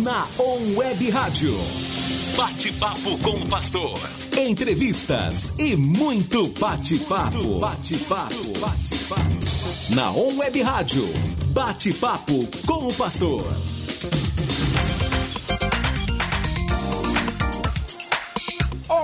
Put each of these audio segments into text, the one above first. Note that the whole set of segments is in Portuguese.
na On Web Rádio. Bate-papo com o pastor. Entrevistas e muito bate-papo. Bate-papo. Bate-papo. Na On Web Rádio. Bate-papo com o pastor.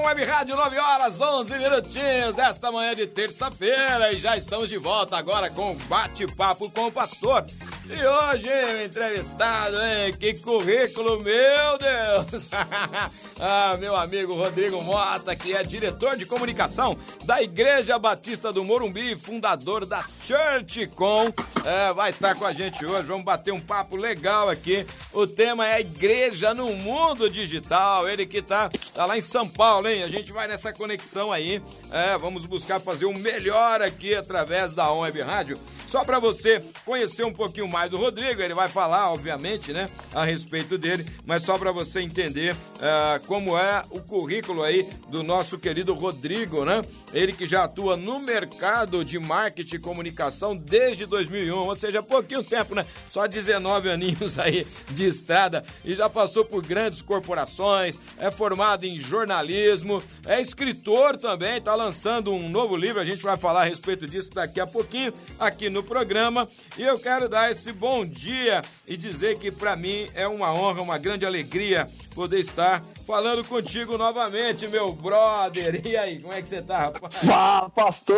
Web Rádio, 9 horas, 11 minutinhos desta manhã de terça-feira e já estamos de volta agora com bate-papo com o pastor. E hoje, o entrevistado, hein? Que currículo, meu Deus! ah, meu amigo Rodrigo Mota, que é diretor de comunicação da Igreja Batista do Morumbi, fundador da Church Com, é, vai estar com a gente hoje. Vamos bater um papo legal aqui. O tema é Igreja no Mundo Digital. Ele que tá, tá lá em São Paulo, hein? A gente vai nessa conexão aí. É, vamos buscar fazer o melhor aqui através da On Web Rádio. Só para você conhecer um pouquinho mais do Rodrigo, ele vai falar, obviamente, né, a respeito dele, mas só para você entender uh, como é o currículo aí do nosso querido Rodrigo, né? Ele que já atua no mercado de marketing e comunicação desde 2001, ou seja, pouquinho tempo, né? Só 19 aninhos aí de estrada e já passou por grandes corporações, é formado em jornalismo, é escritor também, tá lançando um novo livro, a gente vai falar a respeito disso daqui a pouquinho aqui no programa. E eu quero dar esse bom dia e dizer que para mim é uma honra, uma grande alegria poder estar falando contigo novamente, meu brother. E aí, como é que você tá, rapaz? Fala, pastor!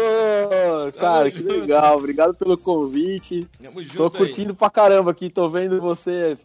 Cara, que legal. Obrigado pelo convite. Tamo junto tô curtindo aí. pra caramba aqui, tô vendo você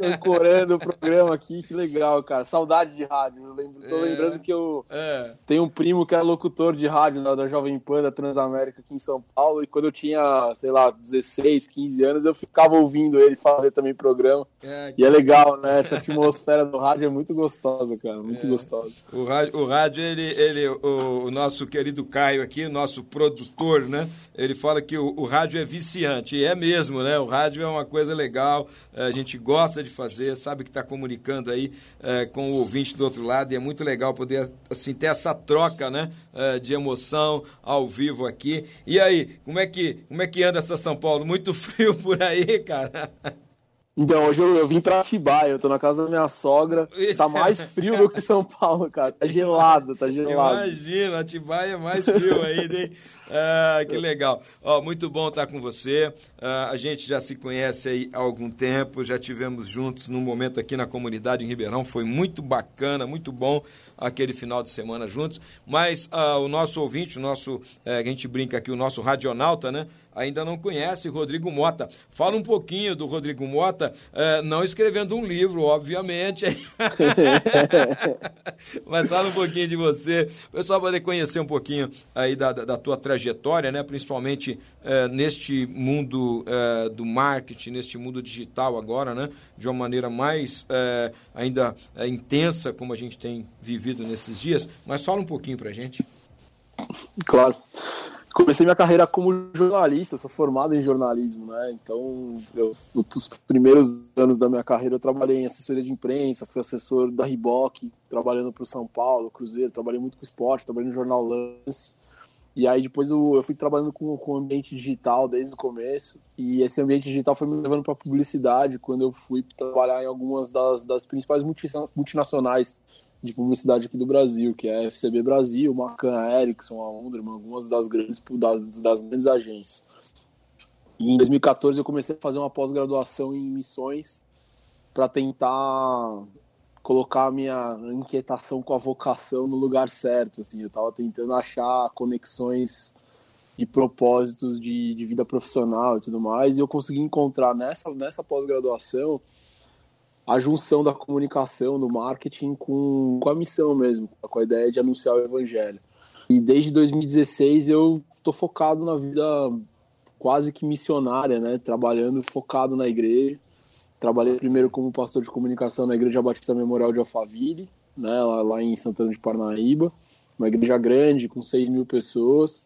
ancorando o programa aqui. Que legal, cara. Saudade de rádio. Eu lembro, tô é, lembrando que eu é. tenho um primo que é locutor de rádio da Jovem Pan, da Transamérica aqui em São Paulo. E quando eu tinha, sei lá, 16, 15 anos, eu ficava ouvindo ele fazer também programa. É, e é legal, né? Essa atmosfera do rádio é muito gostosa, cara. Muito é. gostosa. O rádio, o rádio ele, ele o, o, nosso querido Caio aqui, nosso produtor, né? Ele fala que o, o, rádio é viciante. E é mesmo, né? O rádio é uma coisa legal, a gente gosta de fazer, sabe que está comunicando aí é, com o ouvinte do outro lado. E é muito legal poder, assim, ter essa troca, né? É, de emoção ao vivo aqui. E aí, como é que, como é que anda essa São Paulo? Muito frio por aí, cara? Então, hoje eu, eu vim pra Atibaia, eu tô na casa da minha sogra. Tá mais frio do que São Paulo, cara. Tá gelado, tá gelado. Imagina, Atibaia é mais frio ainda, hein? Ah, que legal. Ó, muito bom estar com você. Ah, a gente já se conhece aí há algum tempo, já tivemos juntos num momento aqui na comunidade em Ribeirão. Foi muito bacana, muito bom aquele final de semana juntos. Mas ah, o nosso ouvinte, o nosso, eh, a gente brinca aqui, o nosso radionauta, né? Ainda não conhece Rodrigo Mota. Fala um pouquinho do Rodrigo Mota, eh, não escrevendo um livro, obviamente. Mas fala um pouquinho de você, o pessoal poder conhecer um pouquinho aí da, da, da tua trajetória trajetória, né, principalmente é, neste mundo é, do marketing, neste mundo digital agora, né, de uma maneira mais é, ainda intensa como a gente tem vivido nesses dias. Mas fala um pouquinho para a gente. Claro. Comecei minha carreira como jornalista, sou formado em jornalismo, né? Então, eu, os primeiros anos da minha carreira eu trabalhei em assessoria de imprensa, fui assessor da Riboc, trabalhando para o São Paulo, Cruzeiro, trabalhei muito com esporte, trabalhei no jornal Lance. E aí depois eu, eu fui trabalhando com, com ambiente digital desde o começo. E esse ambiente digital foi me levando para publicidade quando eu fui trabalhar em algumas das, das principais multinacionais de publicidade aqui do Brasil, que é a FCB Brasil, Macan, a Ericsson, a Underman, algumas das grandes, das, das grandes agências. E em 2014 eu comecei a fazer uma pós-graduação em missões para tentar colocar a minha inquietação com a vocação no lugar certo. Assim, eu estava tentando achar conexões e propósitos de, de vida profissional e tudo mais, e eu consegui encontrar nessa, nessa pós-graduação a junção da comunicação, do marketing com, com a missão mesmo, com a ideia de anunciar o evangelho. E desde 2016 eu estou focado na vida quase que missionária, né? Trabalhando focado na igreja Trabalhei primeiro como pastor de comunicação na Igreja Batista Memorial de Alphaville, né, lá, lá em Santana de Parnaíba, uma igreja grande, com 6 mil pessoas.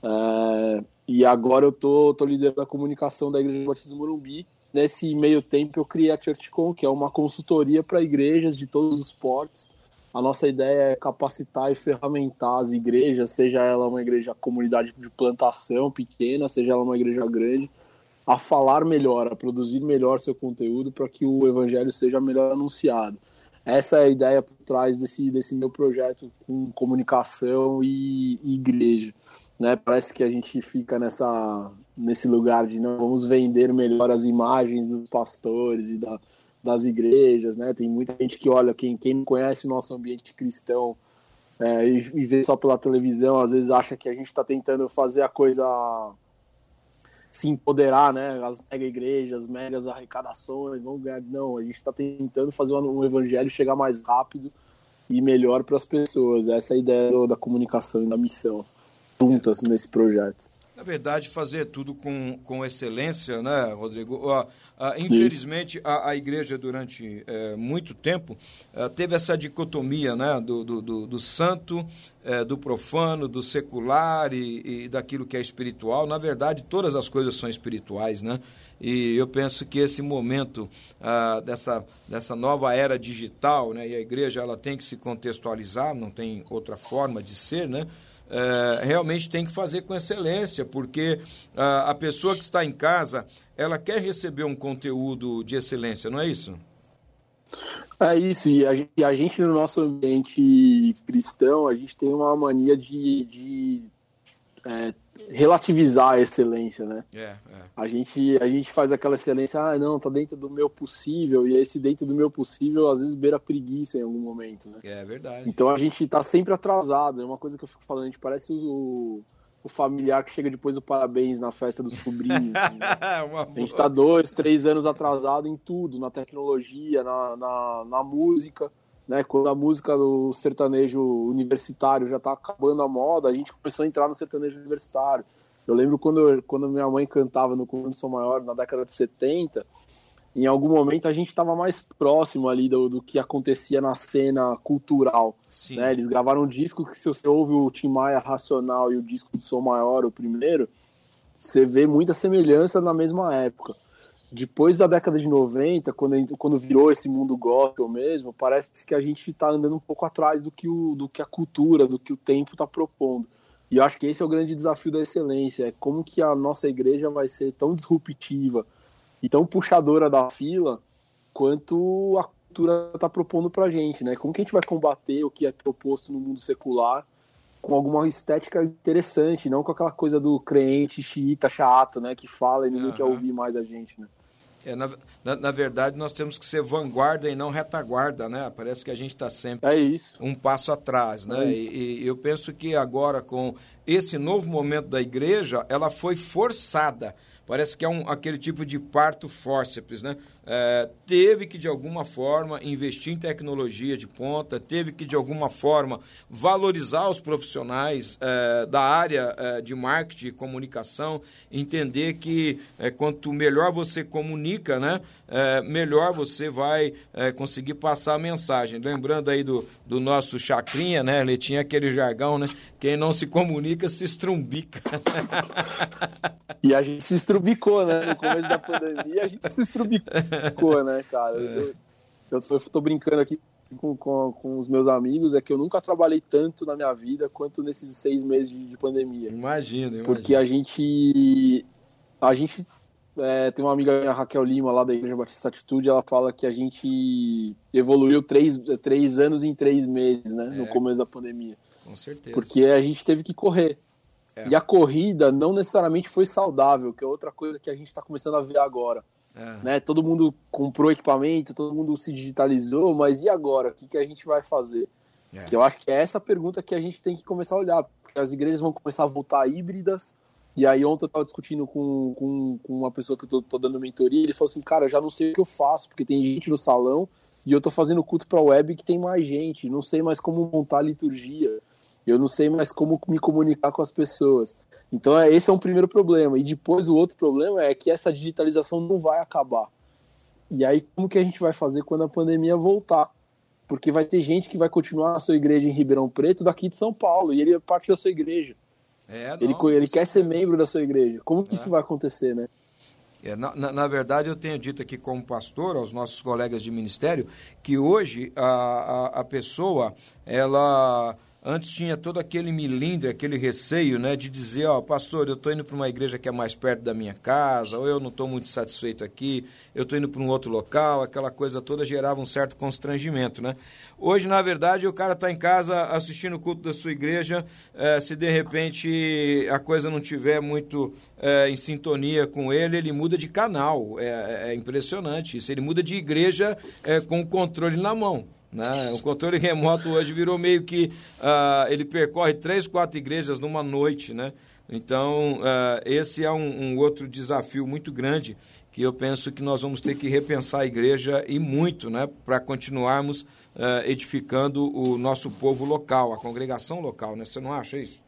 É, e agora eu tô, tô liderando a comunicação da Igreja Batista Morumbi. Nesse meio tempo eu criei a ChurchCon, que é uma consultoria para igrejas de todos os portes. A nossa ideia é capacitar e ferramentar as igrejas, seja ela uma igreja comunidade de plantação pequena, seja ela uma igreja grande, a falar melhor, a produzir melhor seu conteúdo para que o evangelho seja melhor anunciado. Essa é a ideia por trás desse, desse meu projeto com comunicação e, e igreja. Né? Parece que a gente fica nessa, nesse lugar de não vamos vender melhor as imagens dos pastores e da, das igrejas, né? Tem muita gente que olha, quem, quem não conhece o nosso ambiente cristão é, e, e vê só pela televisão, às vezes acha que a gente está tentando fazer a coisa se empoderar, né? As mega igrejas, megas arrecadações, vão ganhar. Não, a gente está tentando fazer um evangelho chegar mais rápido e melhor para as pessoas. Essa é a ideia da comunicação e da missão juntas nesse projeto na verdade, fazer tudo com, com excelência, né, Rodrigo? Uh, infelizmente, a, a, igreja, durante uh, muito tempo, eh, teve essa dicotomia né, do, do, do, do santo, eh, do profano, do secular e, e, daquilo que é espiritual. Na verdade, todas as coisas são espirituais, né? E eu penso que esse momento ah, dessa, dessa nova era digital, né, e a igreja ela tem que se contextualizar, não tem outra forma de ser, né? É, realmente tem que fazer com excelência, porque a, a pessoa que está em casa, ela quer receber um conteúdo de excelência, não é isso? É isso, e a, e a gente no nosso ambiente cristão, a gente tem uma mania de, de é, relativizar a excelência, né? É, é. A, gente, a gente faz aquela excelência, ah, não, tá dentro do meu possível, e esse dentro do meu possível às vezes beira preguiça em algum momento, né? É verdade. Então a gente tá sempre atrasado, é uma coisa que eu fico falando, a gente parece o, o familiar que chega depois do parabéns na festa dos sobrinhos. Né? a gente tá dois, três anos atrasado em tudo, na tecnologia, na, na, na música né? Quando a música do sertanejo universitário já tá acabando a moda, a gente começou a entrar no sertanejo universitário. Eu lembro quando, quando minha mãe cantava no Comando São Maior na década de 70, em algum momento a gente estava mais próximo ali do, do que acontecia na cena cultural. Né? Eles gravaram um disco que, se você ouve o Tim Maia Racional e o disco do Som Maior, o primeiro, você vê muita semelhança na mesma época depois da década de 90, quando, quando virou esse mundo gospel mesmo, parece que a gente está andando um pouco atrás do que, o, do que a cultura, do que o tempo está propondo. E eu acho que esse é o grande desafio da excelência, é como que a nossa igreja vai ser tão disruptiva e tão puxadora da fila quanto a cultura está propondo para a gente, né? Como que a gente vai combater o que é proposto no mundo secular com alguma estética interessante, não com aquela coisa do crente xiita chato, né? Que fala e ninguém uhum. quer ouvir mais a gente, né? É, na, na, na, verdade, nós temos que ser vanguarda e não retaguarda, né? Parece que a gente está sempre é um passo atrás, né? É e, e, eu penso que agora, com esse novo momento da igreja, ela foi forçada. Parece que é um, aquele tipo de parto fórceps, né? É, teve que de alguma forma investir em tecnologia de ponta, teve que de alguma forma valorizar os profissionais é, da área é, de marketing e comunicação, entender que é, quanto melhor você comunica, né, é, melhor você vai é, conseguir passar a mensagem. Lembrando aí do, do nosso Chacrinha, né, ele tinha aquele jargão, né, quem não se comunica se estrumbica. E a gente se estrubicou, né, no começo da pandemia, a gente se estrubicou ficou, né, cara? É. Eu, eu, eu tô brincando aqui com, com, com, os meus amigos, é que eu nunca trabalhei tanto na minha vida quanto nesses seis meses de, de pandemia. Imagina, imagina. Porque a gente. A gente. É, tem uma amiga minha, Raquel Lima, lá da Igreja Batista Atitude, ela fala que a gente evoluiu três, três anos em três meses, né? É, no começo da pandemia. Com certeza. Porque a gente teve que correr. É. E a corrida não necessariamente foi saudável, que é outra coisa que a gente está começando a ver agora. É. Né? Todo mundo comprou equipamento, todo mundo se digitalizou, mas e agora? O que, que a gente vai fazer? É. Eu acho que é essa pergunta que a gente tem que começar a olhar, porque as igrejas vão começar a voltar híbridas. E aí ontem eu estava discutindo com, com, com, uma pessoa que eu tô, dando mentoria, ele falou assim, cara, já não sei o que eu faço, porque tem gente no salão e eu tô fazendo culto para web que tem mais gente, não sei mais como montar a liturgia, eu não sei mais como me comunicar com as pessoas. Então, é, esse é um primeiro problema. E depois, o outro problema é que essa digitalização não vai acabar. E aí, como que a gente vai fazer quando a pandemia voltar? Porque vai ter gente que vai continuar a sua igreja em Ribeirão Preto daqui de São Paulo, e ele é parte da sua igreja. É, não, ele ele quer ser membro da sua igreja. Como que é. isso vai acontecer, né? É, na, na, na, verdade, eu tenho dito aqui como pastor, aos nossos colegas de ministério, que hoje a, a, a pessoa, ela Antes tinha todo aquele milindre, aquele receio, né, de dizer, ó, pastor, eu estou indo para uma igreja que é mais perto da minha casa, ou eu não estou muito satisfeito aqui, eu estou indo para um outro local, aquela coisa toda gerava um certo constrangimento, né? Hoje, na verdade, o cara está em casa assistindo o culto da sua igreja, eh, se de repente a coisa não tiver muito eh, em sintonia com ele, ele muda de canal, é, é impressionante isso, ele muda de igreja eh, com o controle na mão. Né? O controle remoto hoje virou meio que uh, ele percorre três, quatro igrejas numa noite, né? Então uh, esse é um, um, outro desafio muito grande que eu penso que nós vamos ter que repensar a igreja e muito, né? Para continuarmos uh, edificando o nosso povo local, a congregação local, né? Você não acha isso?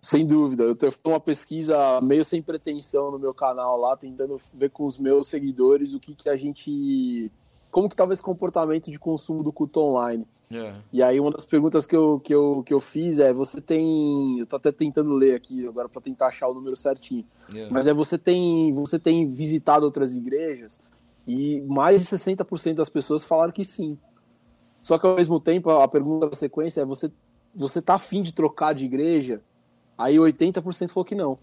Sem dúvida, eu tenho uma pesquisa meio sem pretensão no meu canal lá, tentando ver com os meus seguidores o que, que a gente como que estava esse comportamento de consumo do culto online. Yeah. É. E aí uma das perguntas que eu, que, eu, que eu fiz é, você tem, eu tô até tentando ler aqui agora para tentar achar o número certinho, yeah. É. mas é você tem, você tem visitado outras igrejas e mais de 60% das pessoas falaram que sim. Só que ao mesmo tempo a pergunta da sequência é, você, você tá afim de trocar de igreja? Aí 80% falou que não.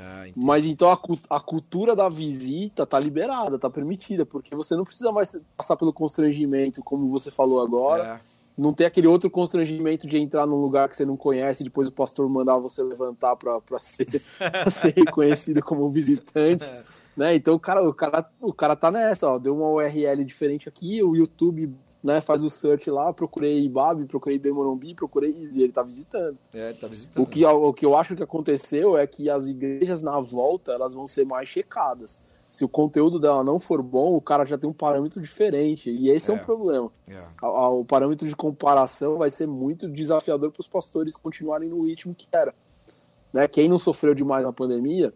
Ah, Mas então a, a, cultura da visita tá liberada, tá permitida, porque você não precisa mais passar pelo constrangimento, como você falou agora. É. Não tem aquele outro constrangimento de entrar num lugar que você não conhece e depois o pastor mandar você levantar para ser, ser reconhecido como visitante. É. Né? Então o cara, o, cara, o cara tá nessa, ó, deu uma URL diferente aqui, o YouTube né, faz o search lá, procurei Ibabe, procurei Bemorumbi, procurei e ele tá visitando. É, ele tá visitando. O que, o que eu acho que aconteceu é que as igrejas na volta, elas vão ser mais checadas. Se o conteúdo dela não for bom, o cara já tem um parâmetro diferente. E esse é, é um problema. É. O parâmetro de comparação vai ser muito desafiador para os pastores continuarem no ritmo que era. Né? Quem não sofreu demais na pandemia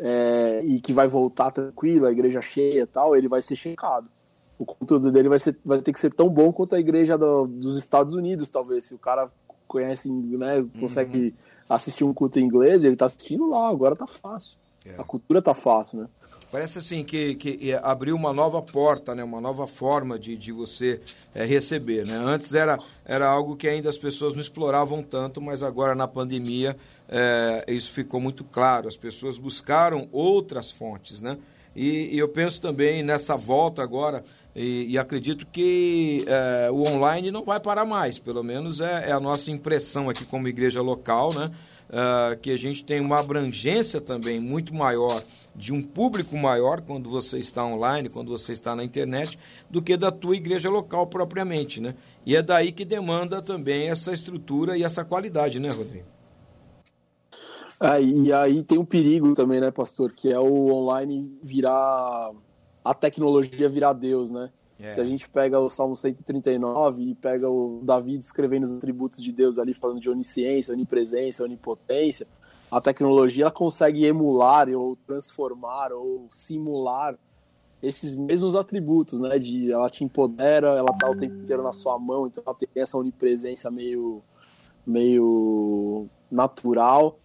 é, e que vai voltar tranquilo, a igreja cheia e tal, ele vai ser checado o conteúdo dele vai, ser, vai ter que ser tão bom quanto a igreja do, dos Estados Unidos, talvez. Se o cara conhece, né, consegue uhum. assistir um culto em inglês, ele tá assistindo lá, agora tá fácil. É. A cultura tá fácil, né? Parece assim que, que abriu uma nova porta, né? uma nova forma de, de você é, receber. Né? Antes era, era algo que ainda as pessoas não exploravam tanto, mas agora na pandemia é, isso ficou muito claro. As pessoas buscaram outras fontes. Né? E, e eu penso também nessa volta agora e, e acredito que é, o online não vai parar mais, pelo menos é, é a nossa impressão aqui como igreja local, né? Uh, que a gente tem uma abrangência também muito maior, de um público maior quando você está online, quando você está na internet, do que da tua igreja local propriamente, né? E é daí que demanda também essa estrutura e essa qualidade, né, Rodrigo? É, e aí tem um perigo também, né, pastor, que é o online virar a tecnologia virar Deus, né? Yeah. Se a gente pega o Salmo 139 e pega o Davi descrevendo os atributos de Deus ali, falando de onisciência, onipresença, onipotência, a tecnologia ela consegue emular ou transformar ou simular esses mesmos atributos, né? De ela te empodera, ela tá o tempo inteiro na sua mão, então ela tem essa onipresença meio, meio natural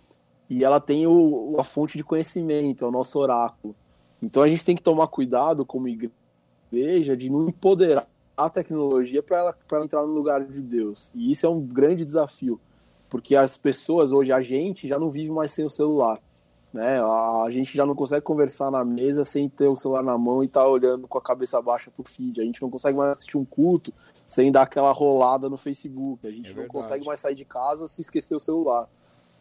e ela tem o, a fonte de conhecimento, é o nosso oráculo. Então a gente tem que tomar cuidado como igreja de não empoderar a tecnologia para ela, ela entrar no lugar de Deus. E isso é um grande desafio, porque as pessoas hoje, a gente já não vive mais sem o celular. Né? A, gente já não consegue conversar na mesa sem ter o celular na mão e estar tá olhando com a cabeça baixa pro feed. A gente não consegue mais assistir um culto sem dar aquela rolada no Facebook. A gente é não consegue mais sair de casa se esquecer o celular.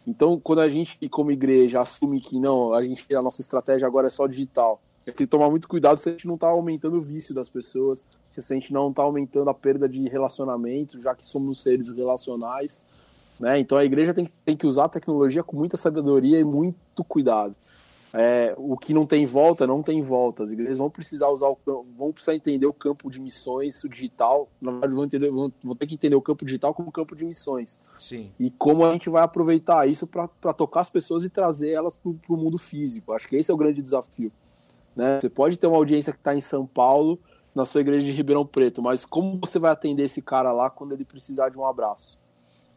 Então, quando a gente, como igreja, assume que não, a gente a nossa estratégia agora é só digital, tem que tomar muito cuidado se a gente não está aumentando o vício das pessoas, se a gente não está aumentando a perda de relacionamento, já que somos seres relacionais. Né? Então a igreja tem, tem que usar a tecnologia com muita sabedoria e muito cuidado. É, o que não tem volta, não tem volta. As igrejas vão precisar usar o, vão precisar entender o campo de missões, o digital. Na verdade, vão, entender, vão, vão ter que entender o campo digital como campo de missões. Sim. E como a gente vai aproveitar isso para tocar as pessoas e trazer elas para o mundo físico. Acho que esse é o grande desafio. Né? Você pode ter uma audiência que está em São Paulo, na sua igreja de Ribeirão Preto, mas como você vai atender esse cara lá quando ele precisar de um abraço?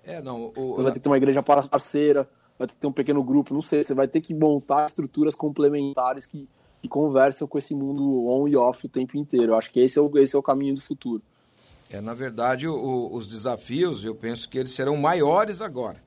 É, não. O, você vai ter que ter uma igreja parceira vai ter que ter um pequeno grupo, não sei, você vai ter que montar estruturas complementares que, que conversam com esse mundo on e off o tempo inteiro. Eu acho que esse é o, esse é o caminho do futuro. É, na verdade, o, os desafios, eu penso que eles serão maiores agora.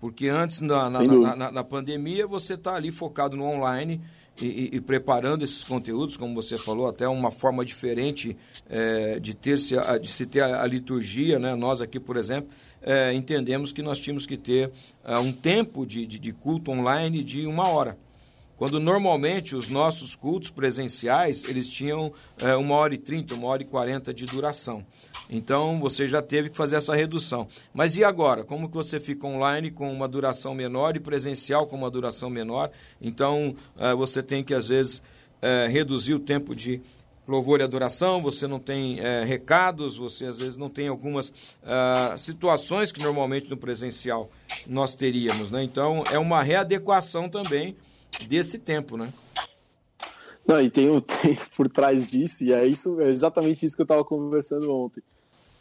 Porque antes, na, na, na, na pandemia, você está ali focado no online e, e, preparando esses conteúdos, como você falou, até uma forma diferente é, de, ter -se, de se ter a, a, liturgia. Né? Nós aqui, por exemplo, é, entendemos que nós tínhamos que ter é, um tempo de, de, de culto online de uma hora. Quando normalmente os nossos cultos presenciais, eles tinham é, uma hora e trinta, uma hora e quarenta de duração. Então, você já teve que fazer essa redução. Mas e agora? Como que você fica online com uma duração menor e presencial com uma duração menor? Então, é, você tem que, às vezes, é, reduzir o tempo de louvor e adoração, você não tem é, recados, você às vezes não tem algumas uh, situações que normalmente no presencial nós teríamos, né? Então é uma readequação também desse tempo, né? Não, e tem o tempo por trás disso, e é isso, é exatamente isso que eu estava conversando ontem.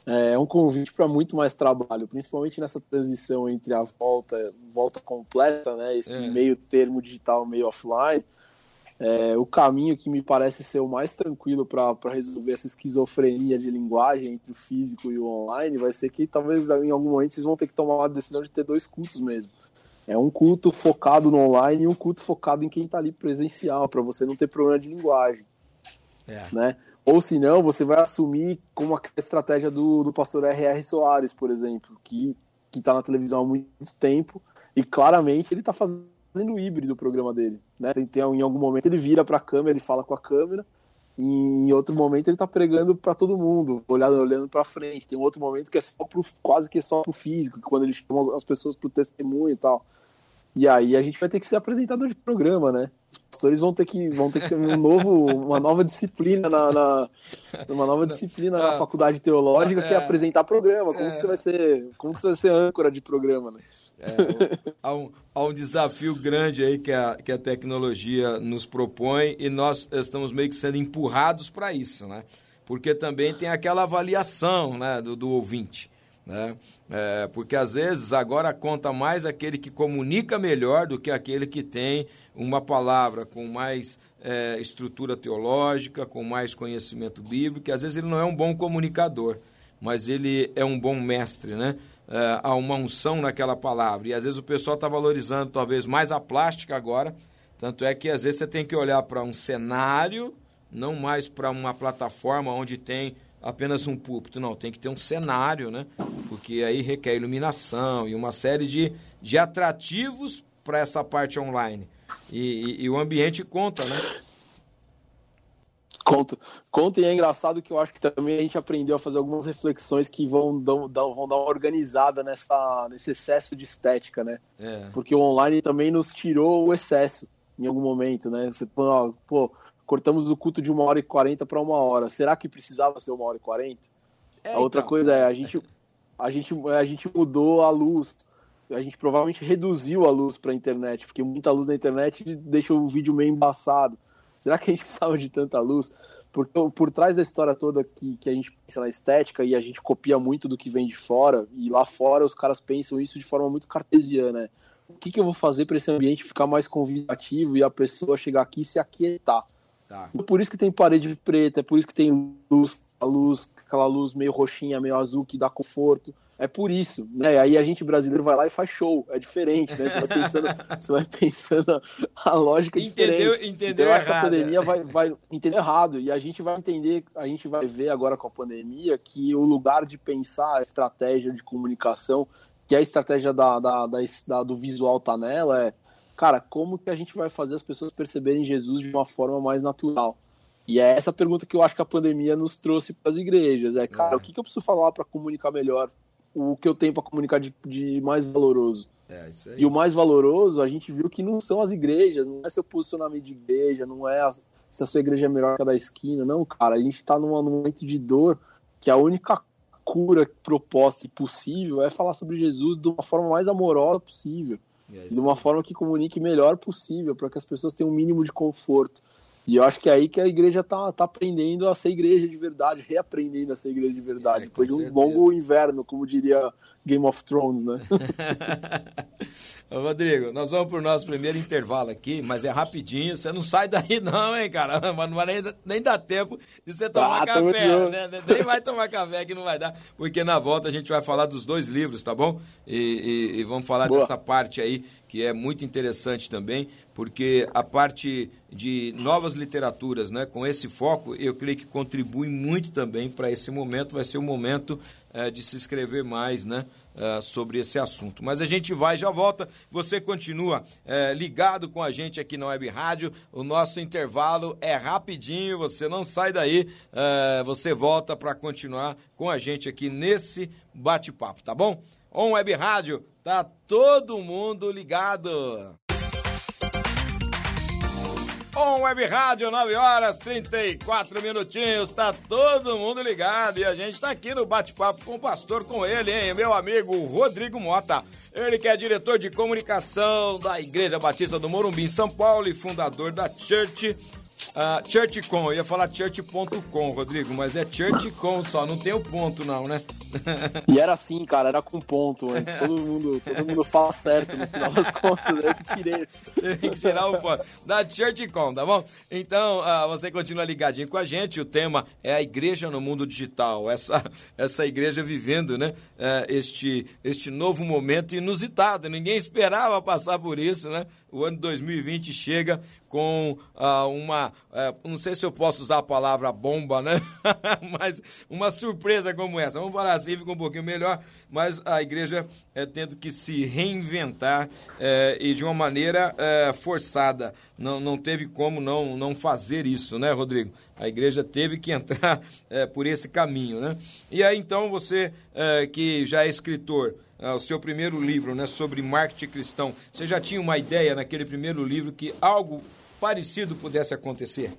É, é um convite para muito mais trabalho, principalmente nessa transição entre a volta, volta completa, né, esse é. meio termo digital, meio offline. É, o caminho que me parece ser o mais tranquilo para resolver essa esquizofrenia de linguagem entre o físico e o online vai ser que talvez em algum momento vocês vão ter que tomar a decisão de ter dois cultos mesmo. É um culto focado no online e um culto focado em quem está ali presencial, para você não ter problema de linguagem. É. Né? Ou se não, você vai assumir como a estratégia do, do pastor R.R. Soares, por exemplo, que está na televisão há muito tempo e claramente ele está fazendo o híbrido do programa dele. Né? Tem, tem, em algum momento ele vira para a câmera, ele fala com a câmera, e em outro momento ele está pregando para todo mundo, olhando, olhando para frente. Tem um outro momento que é só pro, quase que é só para o físico, quando ele chama as pessoas para o testemunho e tal. E aí a gente vai ter que ser apresentador de programa, né? Os pastores vão ter que, vão ter, que ter um novo, uma nova disciplina na, na uma nova disciplina na ah, faculdade teológica que é, é apresentar programa. Como é, que você vai ser, como que você vai ser âncora de programa, né? É, há, um, há um desafio grande aí que a, que a tecnologia nos propõe e nós estamos meio que sendo empurrados para isso, né? Porque também tem aquela avaliação né, do, do ouvinte. Né? É, porque às vezes agora conta mais aquele que comunica melhor do que aquele que tem uma palavra com mais é, estrutura teológica, com mais conhecimento bíblico. Às vezes ele não é um bom comunicador, mas ele é um bom mestre, né? É, há uma unção naquela palavra. E às vezes o pessoal está valorizando talvez mais a plástica agora. Tanto é que às vezes você tem que olhar para um cenário, não mais para uma plataforma onde tem apenas um púlpito, não, tem que ter um cenário, né? Porque aí requer iluminação e uma série de, de atrativos para essa parte online. E, e, e, o ambiente conta, né? Conta. Conta e é engraçado que eu acho que também a gente aprendeu a fazer algumas reflexões que vão, dão, vão dar uma organizada nessa, nesse excesso de estética, né? É. Porque o online também nos tirou o excesso em algum momento, né? Você, pô, cortamos o culto de uma hora e quarenta para uma hora. Será que precisava ser uma hora e quarenta? É, a outra então, coisa é, a gente, a, gente, a gente mudou a luz. A gente provavelmente reduziu a luz para a internet, porque muita luz na internet deixa o vídeo meio embaçado. Será que a gente precisava de tanta luz? Porque por trás da história toda que, que a gente pensa na estética e a gente copia muito do que vem de fora, e lá fora os caras pensam isso de forma muito cartesiana. Né? O que, que eu vou fazer para esse ambiente ficar mais convidativo e a pessoa chegar aqui e se aquietar? Tá. É por isso que tem parede preta, é por isso que tem luz, a luz, aquela luz meio roxinha, meio azul que dá conforto. É por isso, né? Aí a gente brasileiro vai lá e faz show, é diferente, né? Você vai pensando, você vai pensando a lógica entendeu, diferente. Entendeu então, errado. a pandemia vai, vai entender errado e a gente vai entender, a gente vai ver agora com a pandemia que o lugar de pensar a estratégia de comunicação, que é a estratégia da, da, da, da do visual tá nela, é cara, como que a gente vai fazer as pessoas perceberem Jesus de uma forma mais natural? E é essa pergunta que eu acho que a pandemia nos trouxe para as igrejas. É, cara, é. o que, que eu preciso falar para comunicar melhor? O que eu tenho para comunicar de, de, mais valoroso? É, isso aí. E o mais valoroso, a gente viu que não são as igrejas, não é seu posicionamento de igreja, não é a, se a sua igreja é melhor que a da esquina. Não, cara, a gente está num momento de dor que a única cura proposta e possível é falar sobre Jesus de uma forma mais amorosa possível. É de uma forma que comunique melhor possível, para que as pessoas tenham o um mínimo de conforto. E eu acho que é aí que a igreja tá, tá aprendendo a ser igreja de verdade, reaprendendo a ser igreja de verdade. É, Depois de um longo inverno, como diria Game of Thrones, né? Ô, Rodrigo, nós vamos pro nosso primeiro intervalo aqui, mas é rapidinho, você não sai daí não, hein, cara? Mas não vai nem, nem dar tempo de você tomar ah, café, né? Nem vai tomar café que não vai dar, porque na volta a gente vai falar dos dois livros, tá bom? E, e, e vamos falar Boa. dessa parte aí que é muito interessante também, porque a parte de novas literaturas, né, com esse foco, eu creio que contribui muito também para esse momento, vai ser o momento é, de se escrever mais, né, é, sobre esse assunto. Mas a gente vai já volta, você continua é, ligado com a gente aqui na Web Rádio, o nosso intervalo é rapidinho, você não sai daí, você volta para continuar com a gente aqui nesse bate-papo, tá bom? On Web Rádio, tá todo mundo ligado. On Web Rádio, 9 horas 34 minutinhos, tá todo mundo ligado e a gente tá aqui no bate-papo com o pastor, com ele, hein, meu amigo Rodrigo Mota. Ele que é diretor de comunicação da Igreja Batista do Morumbi, em São Paulo e fundador da Church Uh, ChurchCom, eu ia falar church.com, Rodrigo, mas é ChurchCom só, não tem o ponto não, né? e era assim, cara, era com ponto, né? todo, mundo, todo mundo fala certo no final das contas, eu que tirei. tem que tirar o ponto. Da ChurchCom, tá bom? Então, uh, você continua ligadinho com a gente, o tema é a igreja no mundo digital, essa, essa igreja vivendo, né, uh, este, este novo momento inusitado, ninguém esperava passar por isso, né? O ano 2020 chega com uh, uma, uh, não sei se eu posso usar a palavra bomba, né? mas uma surpresa como essa. Vamos falar assim, fica um pouquinho melhor, mas a igreja é tendo que se reinventar é, e de uma maneira forçada. Não, não teve como não, não fazer isso, né, Rodrigo? A igreja teve que entrar por esse caminho, né? E aí então você que já é escritor, o seu primeiro livro, né, sobre marketing cristão, você já tinha uma ideia naquele primeiro livro que algo parecido pudesse acontecer?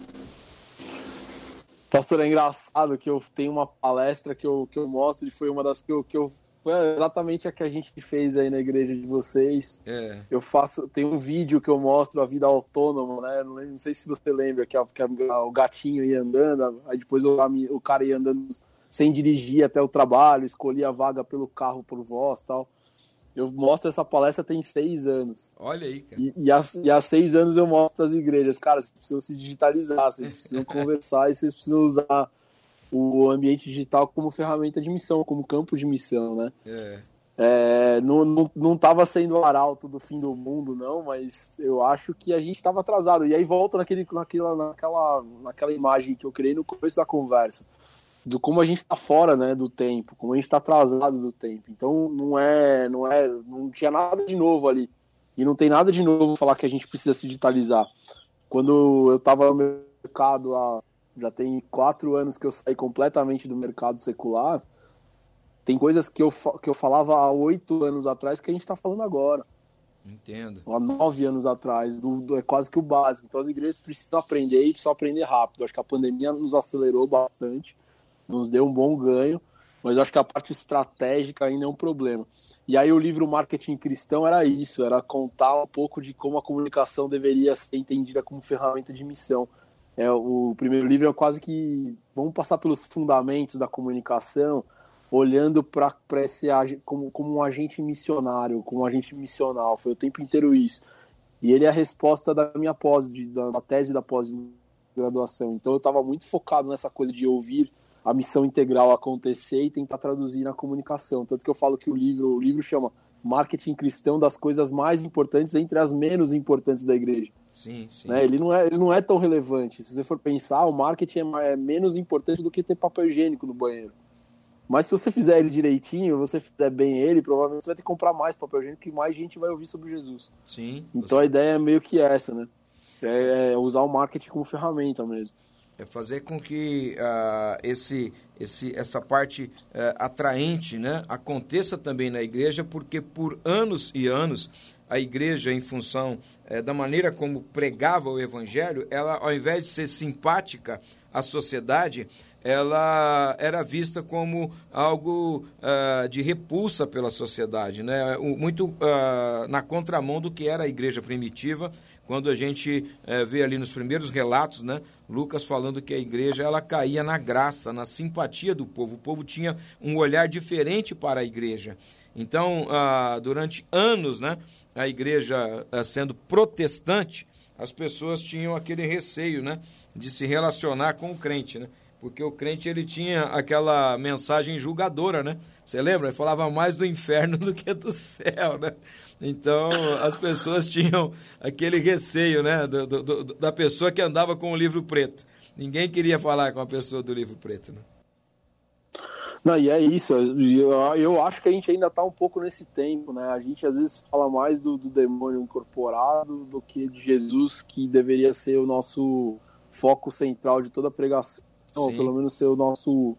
Pastor, é engraçado que eu tenho uma palestra que eu, que eu mostro e foi uma das que eu, que eu foi exatamente a que a gente fez aí na igreja de vocês. É. Eu faço, tem um vídeo que eu mostro a vida autônoma, né? Não, não sei se você lembra que, que o gatinho ia andando, aí depois o, o cara ia andando sem dirigir até o trabalho, escolhia a vaga pelo carro por voz, tal. Eu mostro essa palestra tem seis anos. Olha aí, cara. E, e, há, e há seis anos eu mostro para as igrejas, cara, vocês precisam se digitalizar, vocês precisam conversar e vocês precisam usar o ambiente digital como ferramenta de missão, como campo de missão, né? É. É, não, não, não tava sendo o arauto do fim do mundo, não, mas eu acho que a gente estava atrasado. E aí volta naquele, naquela, naquela, naquela imagem que eu criei no começo da conversa do como a gente está fora, né, do tempo, como a gente está atrasado do tempo. Então não é, não é, não tinha nada de novo ali e não tem nada de novo falar que a gente precisa se digitalizar. Quando eu estava no mercado há já tem quatro anos que eu saí completamente do mercado secular, tem coisas que eu, que eu falava há oito anos atrás que a gente está falando agora. Entendo. Há nove anos atrás, do, do, é quase que o básico. Então as igrejas precisam aprender e precisam aprender rápido. Acho que a pandemia nos acelerou bastante nos deu um bom ganho, mas eu acho que a parte estratégica ainda é um problema. E aí o livro Marketing Cristão era isso, era contar um pouco de como a comunicação deveria ser entendida como ferramenta de missão. É, o primeiro livro é quase que vamos passar pelos fundamentos da comunicação, olhando para esse como, como um agente missionário, como um agente missional. Foi o tempo inteiro isso. E ele é a resposta da minha pós, de, da, da tese da pós-graduação. Então eu estava muito focado nessa coisa de ouvir a missão integral acontecer e tentar traduzir na comunicação. Tanto que eu falo que o livro, o livro chama Marketing Cristão das coisas mais importantes entre as menos importantes da igreja. Sim, sim. Né? Ele, não é, ele não é tão relevante. Se você for pensar, o marketing é, é menos importante do que ter papel higiênico no banheiro. Mas se você fizer ele direitinho, você fizer bem ele, provavelmente você vai ter que comprar mais papel higiênico e mais gente vai ouvir sobre Jesus. Sim. Então você... a ideia é meio que essa, né? É, é usar o marketing como ferramenta mesmo é fazer com que uh, esse, esse, essa parte uh, atraente né, aconteça também na igreja, porque por anos e anos a igreja, em função uh, da maneira como pregava o evangelho, ela, ao invés de ser simpática à sociedade, ela era vista como algo uh, de repulsa pela sociedade, né? muito uh, na contramão do que era a igreja primitiva, quando a gente é, vê ali nos primeiros relatos, né, Lucas falando que a igreja ela caía na graça, na simpatia do povo. O povo tinha um olhar diferente para a igreja. Então, ah, durante anos, né, a igreja ah, sendo protestante, as pessoas tinham aquele receio, né, de se relacionar com o crente, né? Porque o crente ele tinha aquela mensagem julgadora, né? Você lembra? Ele falava mais do inferno do que do céu, né? Então as pessoas tinham aquele receio, né? Do, do, da pessoa que andava com o livro preto. Ninguém queria falar com a pessoa do livro preto, né? Não, e é isso. Eu, eu acho que a gente ainda está um pouco nesse tempo, né? A gente às vezes fala mais do, do demônio incorporado do que de Jesus, que deveria ser o nosso foco central de toda a pregação, ou pelo menos ser o nosso,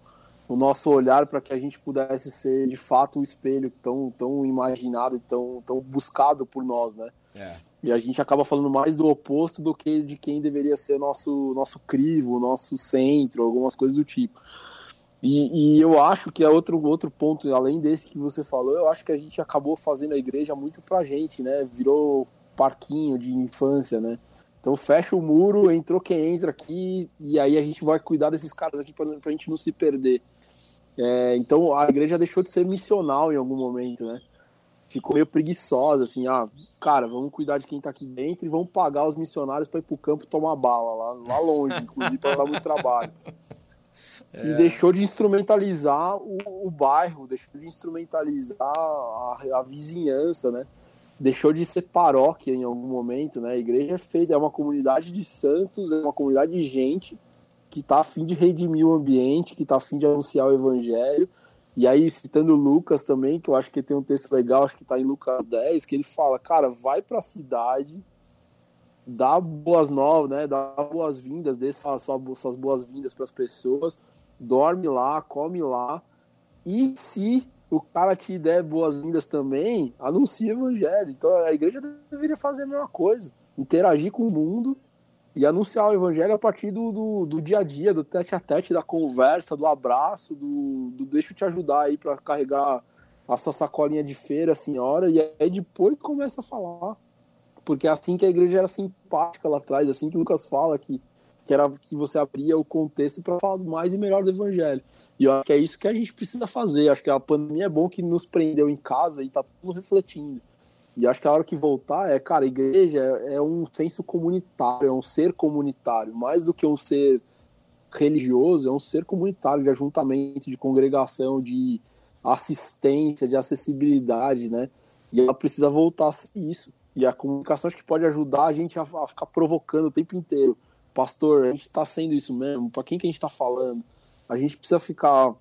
o nosso olhar para que a gente pudesse ser de fato o espelho tão, tão imaginado e tão, tão buscado por nós, né? É. E a gente acaba falando mais do oposto do que de quem deveria ser nosso, nosso crivo, nosso centro, algumas coisas do tipo. E, e, eu acho que é outro, outro ponto, além desse que você falou, eu acho que a gente acabou fazendo a igreja muito pra gente, né? Virou parquinho de infância, né? Então fecha o muro, entrou quem entra aqui, e aí a gente vai cuidar desses caras aqui pra, pra gente não se perder. É, então a igreja deixou de ser missional em algum momento, né? Ficou meio preguiçosa, assim, ah, cara, vamos cuidar de quem tá aqui dentro e vamos pagar os missionários para ir pro campo tomar bala, lá, lá longe, inclusive, para dar muito trabalho. É. E deixou de instrumentalizar o, o, bairro, deixou de instrumentalizar a, a, vizinhança, né? Deixou de ser paróquia em algum momento, né? A igreja é feita, é uma comunidade de santos, é uma comunidade de gente que está a fim de redimir o ambiente, que está a fim de anunciar o evangelho. E aí, citando Lucas também, que eu acho que tem um texto legal, acho que está em Lucas 10, que ele fala, cara, vai para a cidade, dá boas novas, né? Dá boas-vindas, dê suas, suas boas-vindas para as pessoas, dorme lá, come lá. E se o cara te der boas-vindas também, anuncia o evangelho. Então a igreja deveria fazer a mesma coisa, interagir com o mundo e anunciar o evangelho a partir do, do, do dia a dia, do tete a tete, da conversa, do abraço, do, do deixa eu te ajudar aí para carregar a sua sacolinha de feira, senhora, e aí depois começa a falar. Porque é assim que a igreja era simpática lá atrás, assim que Lucas fala que que era que você abria o contexto para falar mais e melhor do evangelho. E eu acho que é isso que a gente precisa fazer. Acho que a pandemia é bom que nos prendeu em casa e tá tudo refletindo. E acho que a hora que voltar é, cara, a igreja é, é um senso comunitário, é um ser comunitário, mais do que um ser religioso, é um ser comunitário de ajuntamento, de congregação, de assistência, de acessibilidade, né? E ela precisa voltar a ser isso. E a comunicação acho que pode ajudar a gente a, a ficar provocando o tempo inteiro pastor, a gente está sendo isso mesmo? Para quem que a gente está falando? A gente precisa ficar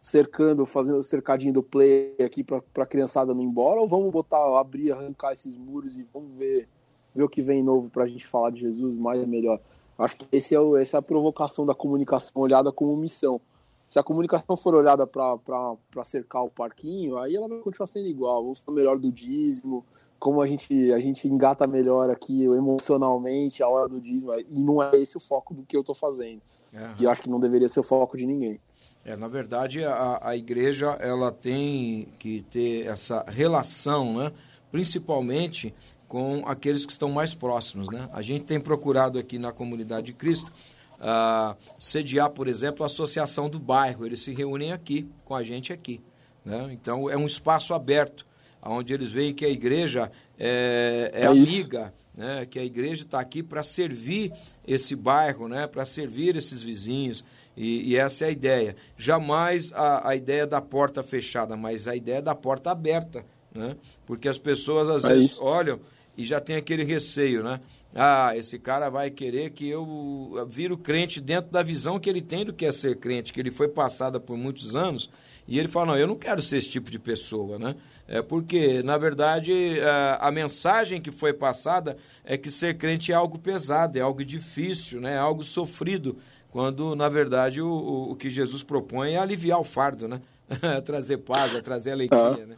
cercando, fazendo o cercadinho do play aqui para a criançada não ir embora? Ou vamos botar, abrir, arrancar esses muros e vamos ver, ver o que vem novo para a gente falar de Jesus mais e melhor? Acho que esse é o, essa é a provocação da comunicação olhada como missão. Se a comunicação for olhada para cercar o parquinho, aí ela vai continuar sendo igual. Vamos falar melhor do dízimo, como a gente, a gente engata melhor aqui emocionalmente a hora do dízimo, e não é esse o foco do que eu estou fazendo. Uhum. E eu acho que não deveria ser o foco de ninguém. É, na verdade, a, a igreja ela tem que ter essa relação, né? principalmente com aqueles que estão mais próximos. Né? A gente tem procurado aqui na Comunidade de Cristo uh, sediar, por exemplo, a Associação do Bairro. Eles se reúnem aqui, com a gente aqui. Né? Então, é um espaço aberto onde eles veem que a igreja é, é, é amiga, né? que a igreja está aqui para servir esse bairro, né? para servir esses vizinhos. E, e, essa é a ideia. Jamais a, a ideia da porta fechada, mas a ideia da porta aberta. Né? Porque as pessoas às é vezes isso. olham e já tem aquele receio, né? Ah, esse cara vai querer que eu vire o crente dentro da visão que ele tem do que é ser crente, que ele foi passada por muitos anos, e ele fala, não, eu não quero ser esse tipo de pessoa, né? É porque, na verdade, a, a, mensagem que foi passada é que ser crente é algo pesado, é algo difícil, né? é algo sofrido, quando, na verdade, o, o, o que Jesus propõe é aliviar o fardo, né? é trazer paz, é trazer alegria, né?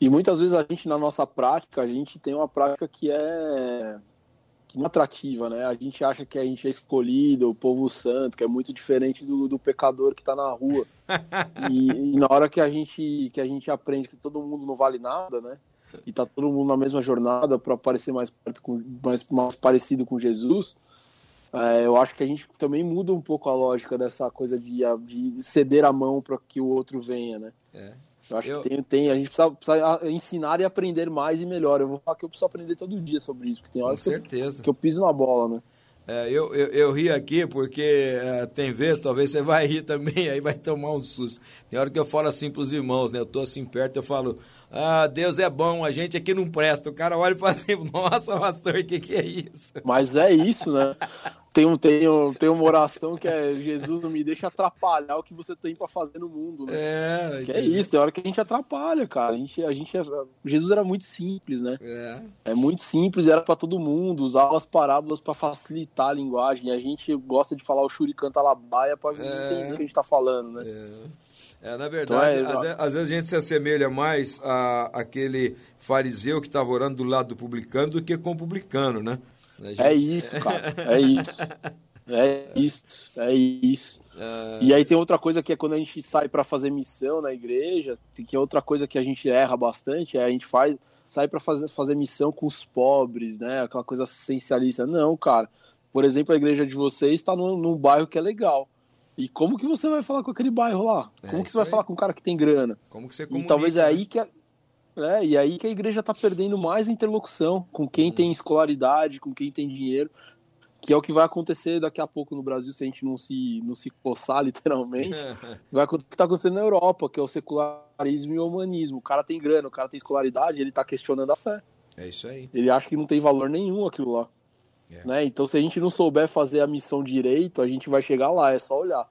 E muitas vezes a gente, na nossa prática, a gente tem uma prática que é que atrativa, né? A gente acha que a gente é escolhido, o povo santo, que é muito diferente do, do pecador que está na rua. e, e, na hora que a gente que a gente aprende que todo mundo não vale nada, né? E tá todo mundo na mesma jornada para parecer mais perto com mais, mais parecido com Jesus. É, eu acho que a gente também muda um pouco a lógica dessa coisa de, de ceder a mão para que o outro venha, né? É. Eu acho eu... que tem, tem, a gente precisa, precisa, ensinar e aprender mais e melhor. Eu vou falar que eu preciso aprender todo dia sobre isso, porque tem horas que eu, que eu piso na bola, né? É, eu, eu, eu, ri aqui porque é, tem vezes, talvez você vai rir também, aí vai tomar um susto. Tem hora que eu falo assim pros irmãos, né? Eu tô assim perto, eu falo, ah, Deus é bom, a gente aqui não presta. O cara olha e fala assim, nossa, pastor, o que, que é isso? Mas é isso, né? Tem, um, tem, um, tem uma oração que é Jesus não me deixa atrapalhar o que você tem para fazer no mundo. Né? É, que é isso, tem hora que a gente atrapalha, cara. A gente, a gente, Jesus era muito simples, né? É, é muito simples, era para todo mundo, usava as parábolas para facilitar a linguagem. A gente gosta de falar o Shuriken Talabaia para é, entender o que a gente tá falando, né? É. É, na verdade, então é, às, vezes, às, vezes, a gente se assemelha mais a aquele fariseu que estava orando do lado do publicano do que com o publicano, né? Né, gente... É isso, cara. É isso. É isso. É isso. E aí tem outra coisa que é quando a gente sai para fazer missão na igreja, que é outra coisa que a gente erra bastante, é a gente faz sai para fazer, fazer missão com os pobres, né? Aquela coisa essencialista. Não, cara. Por exemplo, a igreja de vocês está num, num, bairro que é legal. E como que você vai falar com aquele bairro lá? Como é, que você vai falar com um cara que tem grana? Como que você comunica, E talvez é aí que a, é, e aí que a igreja está perdendo mais interlocução com quem tem escolaridade, com quem tem dinheiro, que é o que vai acontecer daqui a pouco no Brasil se a gente não se, não se coçar literalmente. vai, o que está acontecendo na Europa, que é o secularismo e o humanismo. O cara tem grana, o cara tem escolaridade, ele está questionando a fé. É isso aí. Ele acha que não tem valor nenhum aquilo lá. É. Né? Então, se a gente não souber fazer a missão direito, a gente vai chegar lá, é só olhar.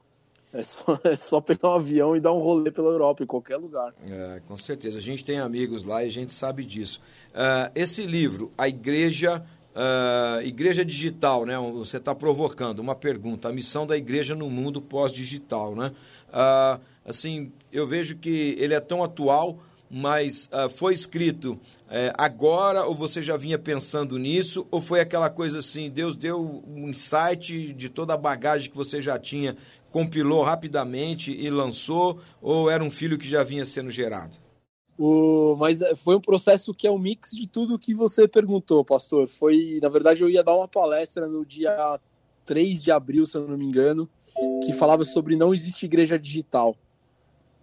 É só, é só pegar um avião e dar um rolê pela Europa, em qualquer lugar. É, com certeza. A gente tem amigos lá e a gente sabe disso. Uh, esse livro, A Igreja. Uh, igreja digital, né? Você está provocando uma pergunta. A missão da igreja no mundo pós-digital, né? Uh, assim, eu vejo que ele é tão atual mas uh, foi escrito uh, agora ou você já vinha pensando nisso? Ou foi aquela coisa assim Deus deu um insight de toda a bagagem que você já tinha compilou rapidamente e lançou? Ou era um filho que já vinha sendo gerado? O, mas eh, foi um processo que é um mix de tudo que você perguntou, pastor. Foi, na verdade, eu ia dar uma palestra no dia 3 de abril, se eu não me engano, que falava sobre não existe igreja digital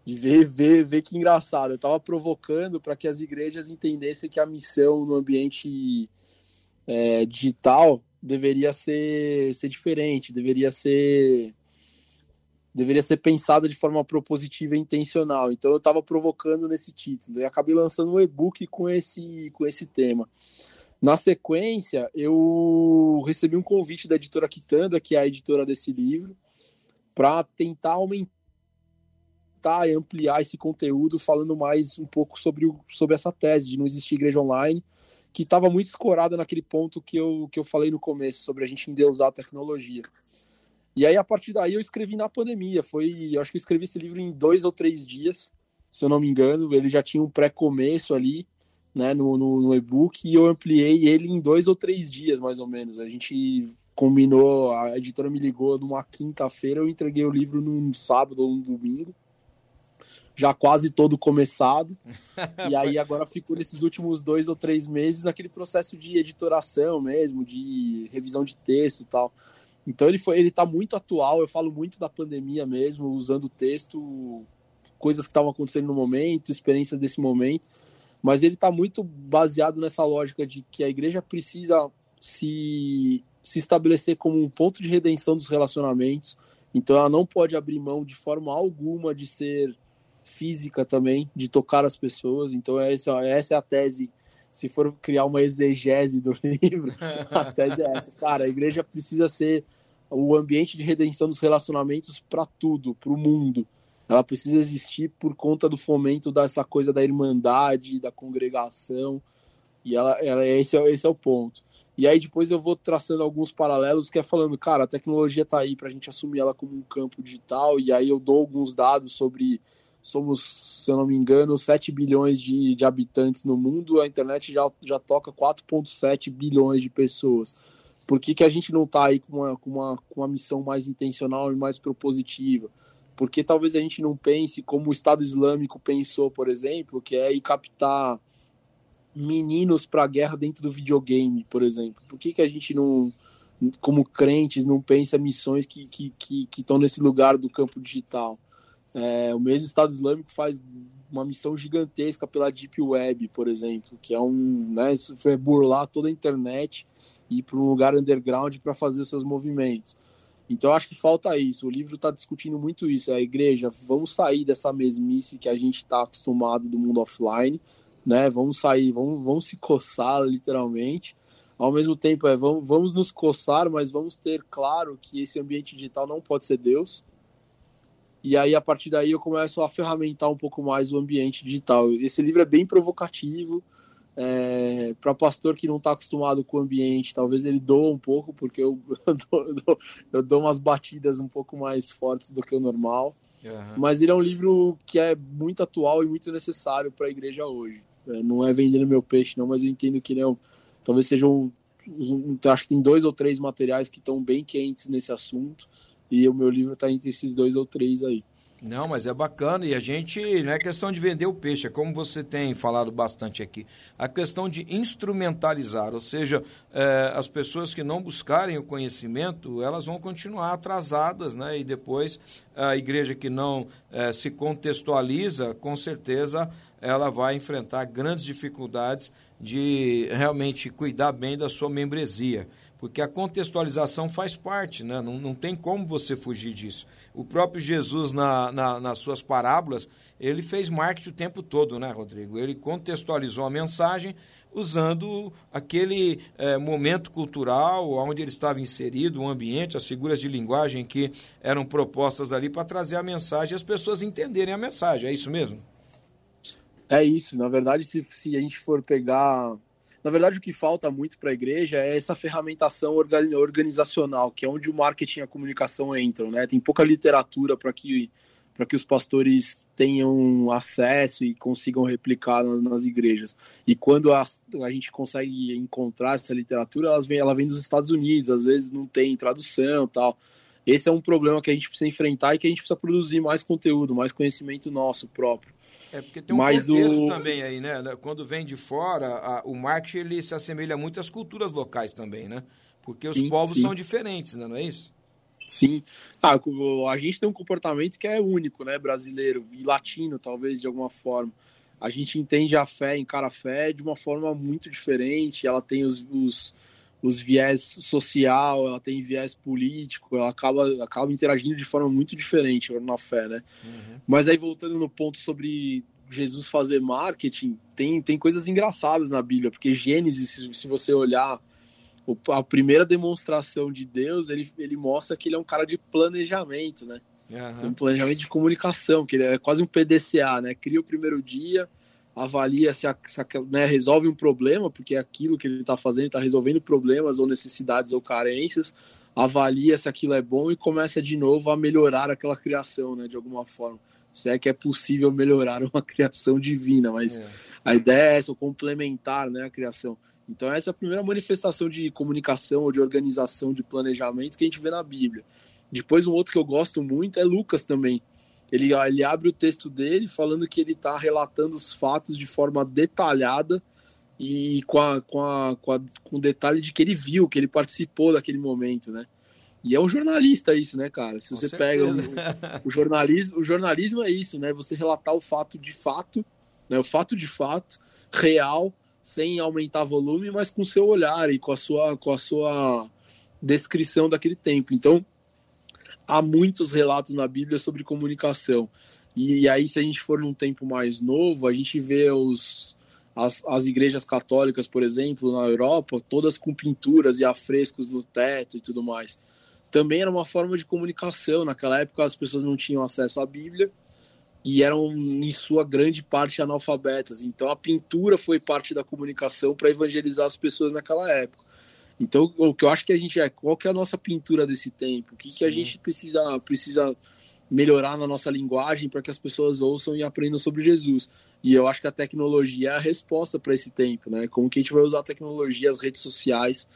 de ver, ver, ver que engraçado. Eu estava provocando para que as igrejas entendessem que a missão no ambiente é, digital deveria ser, ser diferente, deveria ser deveria ser pensada de forma propositiva e intencional. Então eu estava provocando nesse título e acabei lançando um e-book com esse com esse tema. Na sequência, eu recebi um convite da editora Quitanda, que é a editora desse livro, para tentar aumentar e ampliar esse conteúdo falando mais um pouco sobre, o, sobre essa tese de não existir igreja online, que estava muito escorada naquele ponto que eu, que eu falei no começo, sobre a gente endeusar a tecnologia. E aí, a partir daí, eu escrevi na pandemia. Foi, eu acho que eu escrevi esse livro em dois ou três dias, se eu não me engano. Ele já tinha um pré-começo ali, né, no, no, no e-book, e eu ampliei ele em dois ou três dias, mais ou menos. A gente combinou, a editora me ligou numa quinta-feira, eu entreguei o livro num sábado ou num domingo já quase todo começado. e aí agora fico nesses últimos dois ou três meses naquele processo de editoração mesmo, de revisão de texto e tal. Então ele foi, ele tá muito atual, eu falo muito da pandemia mesmo, usando o texto, coisas que estavam acontecendo no momento, experiências desse momento, mas ele tá muito baseado nessa lógica de que a igreja precisa se, se estabelecer como um ponto de redenção dos relacionamentos, então ela não pode abrir mão de forma alguma de ser física também, de tocar as pessoas. Então, essa, essa é a tese. Se for criar uma exegese do livro, a tese é essa. Cara, a igreja precisa ser o ambiente de redenção dos relacionamentos para tudo, para o mundo. Ela precisa existir por conta do fomento dessa coisa da irmandade, da congregação. E ela, ela esse, é, esse é o ponto. E aí depois eu vou traçando alguns paralelos que é falando, cara, a tecnologia está aí para a gente assumir ela como um campo digital. E aí eu dou alguns dados sobre somos, se eu não me engano, 7 bilhões de, de habitantes no mundo, a internet já, já toca 4,7 bilhões de pessoas. Por que, que a gente não está aí com uma, com, uma, com uma missão mais intencional e mais propositiva? Porque talvez a gente não pense como o Estado Islâmico pensou, por exemplo, que é ir captar meninos para a guerra dentro do videogame, por exemplo. Por que, que a gente não, como crentes, não pensa missões que estão que, que, que nesse lugar do campo digital? É, o mesmo Estado Islâmico faz uma missão gigantesca pela Deep Web, por exemplo, que é um, né, isso foi burlar toda a internet e ir para um lugar underground para fazer os seus movimentos. Então acho que falta isso. O livro está discutindo muito isso. A igreja, vamos sair dessa mesmice que a gente está acostumado do mundo offline, né? Vamos sair, vamos, vamos se coçar literalmente. Ao mesmo tempo, é, vamos, vamos nos coçar, mas vamos ter claro que esse ambiente digital não pode ser Deus. E aí, a partir daí, eu começo a ferramentar um pouco mais o ambiente digital. Esse livro é bem provocativo. É, para pastor que não está acostumado com o ambiente, talvez ele doa um pouco, porque eu, eu, dou, eu, dou, eu, dou, umas batidas um pouco mais fortes do que o normal. Uhum. Mas ele é um livro que é muito atual e muito necessário para a igreja hoje. É, não é vendendo meu peixe, não, mas eu entendo que ele é talvez sejam. Um, acho que tem dois ou três materiais que estão bem quentes nesse assunto. E o meu livro está entre esses dois ou três aí. Não, mas é bacana e a gente não é questão de vender o peixe, é como você tem falado bastante aqui, a questão de instrumentalizar, ou seja, é, as pessoas que não buscarem o conhecimento, elas vão continuar atrasadas, né? E depois a igreja que não é, se contextualiza, com certeza ela vai enfrentar grandes dificuldades de realmente cuidar bem da sua membresia porque a contextualização faz parte, né? não, não tem como você fugir disso. O próprio Jesus, na, na, nas suas parábolas, ele fez marketing o tempo todo, né, Rodrigo? Ele contextualizou a mensagem usando aquele é, momento cultural onde ele estava inserido, o ambiente, as figuras de linguagem que eram propostas ali para trazer a mensagem e as pessoas entenderem a mensagem. É isso mesmo? É isso. Na verdade, se, se a gente for pegar na verdade, o que falta muito para a igreja é essa ferramentação organizacional, que é onde o marketing e a comunicação entram. Né? Tem pouca literatura para que, que os pastores tenham acesso e consigam replicar nas, igrejas. E quando a, a, gente consegue encontrar essa literatura, ela vem, ela vem dos Estados Unidos, às vezes não tem tradução tal. Esse é um problema que a gente precisa enfrentar e que a gente precisa produzir mais conteúdo, mais conhecimento nosso próprio. É porque tem um Mas contexto o... também aí, né? Quando vem de fora, a, o marketing ele se assemelha muito às culturas locais também, né? Porque os sim, povos sim. são diferentes, né? não é isso? Sim. Ah, a gente tem um comportamento que é único, né? Brasileiro e latino, talvez, de alguma forma. A gente entende a fé, encara a fé de uma forma muito diferente. Ela tem os, os, os viés social, ela tem viés político, ela acaba, acaba interagindo de forma muito diferente na fé, né? Uhum. Mas aí, voltando no ponto sobre Jesus fazer marketing, tem, tem coisas engraçadas na Bíblia, porque Gênesis, se, se você olhar a primeira demonstração de Deus, ele, ele mostra que ele é um cara de planejamento, né? Uhum. Um planejamento de comunicação, que ele é quase um PDCA, né? Cria o primeiro dia, avalia se, a, se a, né, resolve um problema, porque é aquilo que ele está fazendo está resolvendo problemas ou necessidades ou carências, avalia se aquilo é bom e começa de novo a melhorar aquela criação, né, de alguma forma. Se é que é possível melhorar uma criação divina, mas é. a ideia é essa, complementar né, a criação. Então, essa é a primeira manifestação de comunicação ou de organização, de planejamento que a gente vê na Bíblia. Depois, um outro que eu gosto muito é Lucas também ele, ele abre o texto dele falando que ele está relatando os fatos de forma detalhada e com, a, com, a, com, a, com o detalhe de que ele viu, que ele participou daquele momento, né? E é um jornalista isso, né, cara? Se você pega o, o, jornalismo, o jornalismo é isso, né? Você relatar o fato de fato, né? O fato de fato, real, sem aumentar volume, mas com seu olhar e com a sua, com a sua descrição daquele tempo. Então, há muitos relatos na Bíblia sobre comunicação. E aí, se a gente for num tempo mais novo, a gente vê os, as, as igrejas católicas, por exemplo, na Europa, todas com pinturas e afrescos no teto e tudo mais. Também era uma forma de comunicação. Naquela época, as pessoas não tinham acesso à Bíblia e eram, em sua grande parte, analfabetas. Então, a pintura foi parte da comunicação para evangelizar as pessoas naquela época. Então, o que eu acho que a gente é, qual que é a nossa pintura desse tempo? O que, que a gente precisa, precisa melhorar na nossa linguagem para que as pessoas ouçam e aprendam sobre Jesus? E eu acho que a tecnologia é a resposta para esse tempo, né? Como que a gente vai usar a tecnologia, as redes sociais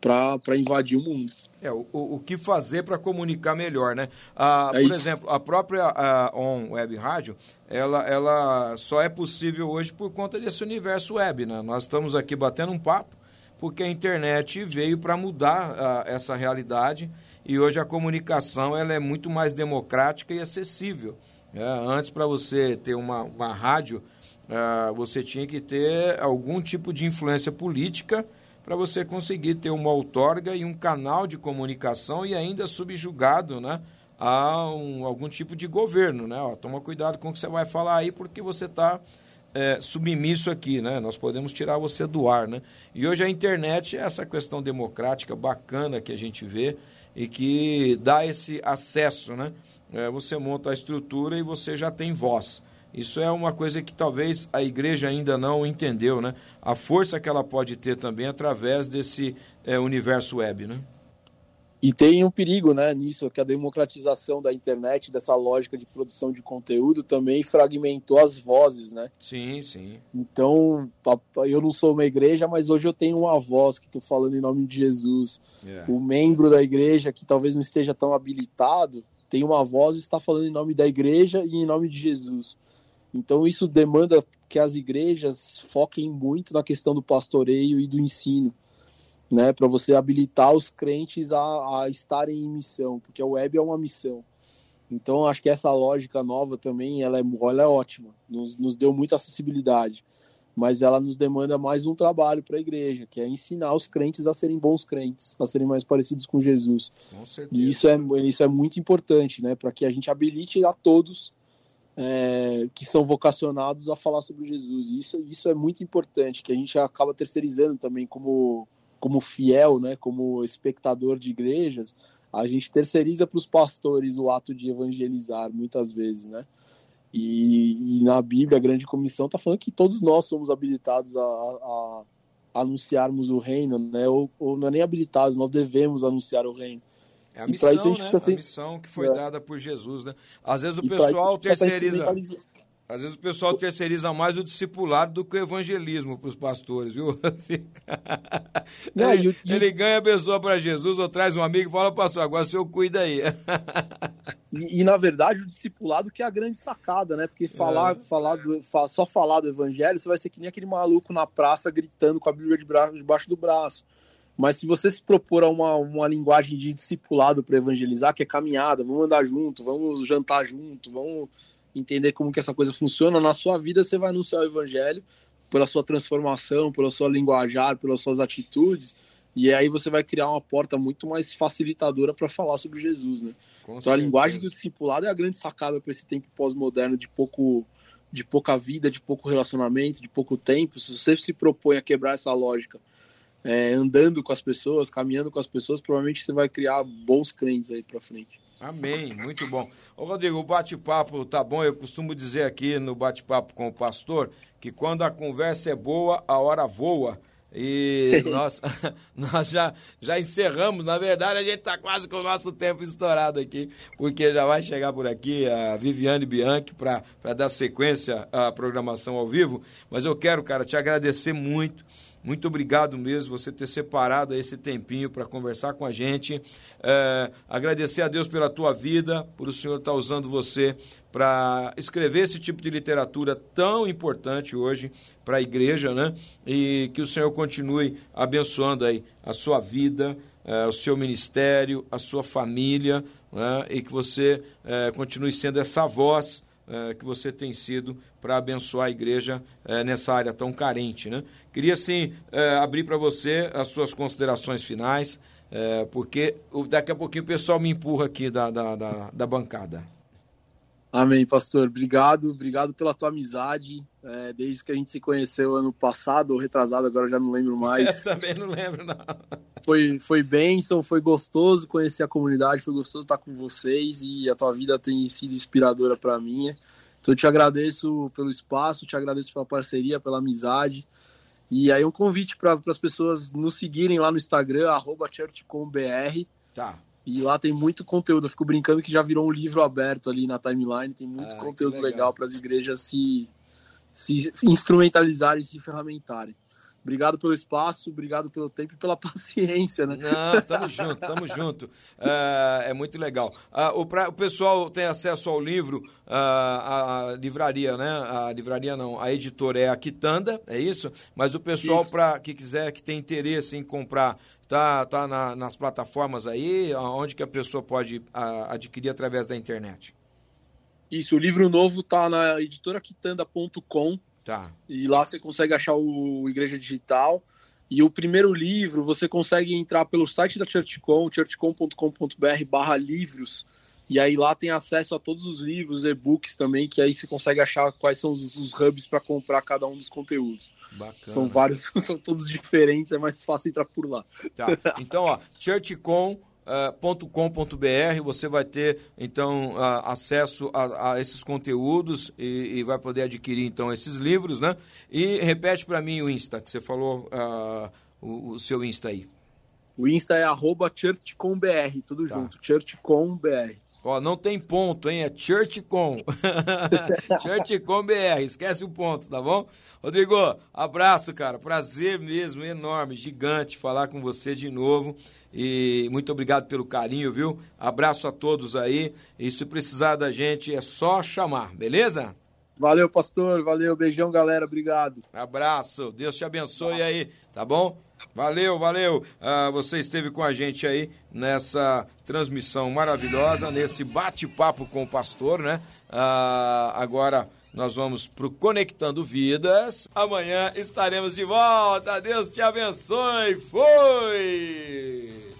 para invadir o mundo. É, o, o que fazer para comunicar melhor, né? Ah, é por isso. exemplo, a própria a On Web Rádio, ela, ela só é possível hoje por conta desse universo web, né? Nós estamos aqui batendo um papo, porque a internet veio para mudar uh, essa realidade e hoje a comunicação ela é muito mais democrática e acessível. É, antes, para você ter uma, uma rádio, uh, você tinha que ter algum tipo de influência política para você conseguir ter uma outorga e um canal de comunicação e ainda subjugado né, a um, algum tipo de governo. Né? Ó, toma cuidado com o que você vai falar aí, porque você está é, submisso aqui, né? Nós podemos tirar você do ar, né? E hoje a internet é essa questão democrática bacana que a gente vê e que dá esse acesso, né? É, você monta a estrutura e você já tem voz. Isso é uma coisa que talvez a igreja ainda não entendeu, né? A força que ela pode ter também através desse é, universo web, né? E tem um perigo né, nisso, que a democratização da internet, dessa lógica de produção de conteúdo, também fragmentou as vozes, né? Sim, sim. Então, eu não sou uma igreja, mas hoje eu tenho uma voz que estou falando em nome de Jesus. Yeah. O membro da igreja, que talvez não esteja tão habilitado, tem uma voz e está falando em nome da igreja e em nome de Jesus. Então, isso demanda que as igrejas foquem muito na questão do pastoreio e do ensino né, para você habilitar os crentes a, a, estarem em missão, porque a web é uma missão. Então, acho que essa lógica nova também, ela é, ela é ótima, nos, nos deu muita acessibilidade, mas ela nos demanda mais um trabalho para a igreja, que é ensinar os crentes a serem bons crentes, a serem mais parecidos com Jesus. Com e isso é, isso é muito importante, né, para que a gente habilite a todos é, que são vocacionados a falar sobre Jesus. E isso, isso é muito importante, que a gente acaba terceirizando também como como fiel, né, como espectador de igrejas, a gente terceiriza para os pastores o ato de evangelizar muitas vezes, né? E, e na Bíblia a grande comissão está falando que todos nós somos habilitados a, a, a anunciarmos o reino, né? Ou, ou, não é nem habilitados, nós devemos anunciar o reino. É a missão, a né? Ser... A missão que foi é. dada por Jesus, né? Às vezes o e pessoal terceiriza às vezes o pessoal terceiriza mais o discipulado do que o evangelismo para os pastores, viu? Não, ele, eu, eu... ele, ganha a pessoa para Jesus ou traz um amigo e fala, pastor, agora o senhor cuida aí. e, e, na verdade o discipulado que é a grande sacada, né? Porque falar, é. falar do, só falar do evangelho, você vai ser que nem aquele maluco na praça gritando com a Bíblia de braço, debaixo do braço. Mas se você se propor a uma, uma linguagem de discipulado para evangelizar, que é caminhada, vamos andar junto, vamos jantar junto, vamos entender como que essa coisa funciona, na sua vida você vai anunciar o evangelho pela sua transformação, pela sua linguajar, pelas suas atitudes, e aí você vai criar uma porta muito mais facilitadora para falar sobre Jesus, né? Com então certeza. a linguagem do discipulado é a grande sacada para esse tempo pós-moderno de pouco de pouca vida, de pouco relacionamento, de pouco tempo. Se você se propõe a quebrar essa lógica, é, andando com as pessoas, caminhando com as pessoas, provavelmente você vai criar bons crentes aí para frente. Amém, muito bom. Ô Rodrigo, o bate-papo tá bom. Eu costumo dizer aqui no bate-papo com o pastor que quando a conversa é boa, a hora voa. E nós, nós já, já encerramos. Na verdade, a gente está quase com o nosso tempo estourado aqui, porque já vai chegar por aqui a Viviane Bianchi para dar sequência à programação ao vivo. Mas eu quero, cara, te agradecer muito muito obrigado mesmo você ter separado esse tempinho para conversar com a gente. É, agradecer a Deus pela tua vida, por o Senhor estar tá usando você para escrever esse tipo de literatura tão importante hoje para a igreja, né? E que o Senhor continue abençoando aí a sua vida, é, o seu ministério, a sua família, né? e que você é, continue sendo essa voz é, que você tem sido para abençoar a igreja é, nessa área tão carente. Né? Queria, sim, é, abrir para você as suas considerações finais, porque daqui a pouquinho o pessoal me empurra aqui da, da, da, da bancada. Amém, pastor. Obrigado, obrigado pela tua amizade. É, desde que a gente se conheceu ano passado ou retrasado, agora já não lembro mais. Eu também não lembro, não. Foi, foi bênção, foi gostoso conhecer a comunidade, foi gostoso estar com vocês e a tua vida tem sido inspiradora para mim. Então eu te agradeço pelo espaço, te agradeço pela parceria, pela amizade. E aí um convite para as pessoas nos seguirem lá no Instagram, churchcombr. Tá. E lá tem muito conteúdo. Eu fico brincando que já virou um livro aberto ali na timeline. Tem muito ah, conteúdo legal, legal para as igrejas se, se instrumentalizarem, se ferramentarem. Obrigado pelo espaço, obrigado pelo tempo e pela paciência, né? Não, tamo junto, tamo junto. É, é muito legal. Uh, o, pra, o pessoal tem acesso ao livro, uh, a, livraria, né? A livraria não, a editora é a Quitanda, é isso? Mas o pessoal, para que quiser, que tem interesse em comprar, tá, tá na, nas plataformas aí, onde que a pessoa pode adquirir através da internet? Isso, o livro novo tá na editoraquitanda.com Tá. E lá você consegue achar o Igreja Digital. E o primeiro livro você consegue entrar pelo site da ChurchCom, churchcom.com.br barra livros. E aí lá tem acesso a todos os livros, e-books também, que aí você consegue achar quais são os, os hubs para comprar cada um dos conteúdos. Bacana. São vários, são todos diferentes, é mais fácil entrar por lá. Tá. Então, ó, churchcom com.br você vai ter então acesso a, a, esses conteúdos e, e, vai poder adquirir então esses livros, né? E repete para mim o Insta, que você falou uh, o, o, seu Insta aí. O Insta é churchcombr, tudo tá. junto, churchcombr. Ó, não tem ponto, hein? É churchcom. churchcom BR, esquece o ponto, tá bom? Rodrigo, abraço, cara. Prazer mesmo, enorme, gigante falar com você de novo. E muito obrigado pelo carinho, viu? Abraço a todos aí. E se precisar da gente, é só chamar, beleza? Valeu, pastor. Valeu. Beijão, galera. Obrigado. Abraço. Deus te abençoe aí, tá bom? Valeu, valeu. Uh, você esteve com a gente aí nessa transmissão maravilhosa, nesse bate-papo com o pastor, né? Uh, agora nós vamos pro Conectando Vidas. Amanhã estaremos de volta. Deus te abençoe. Foi!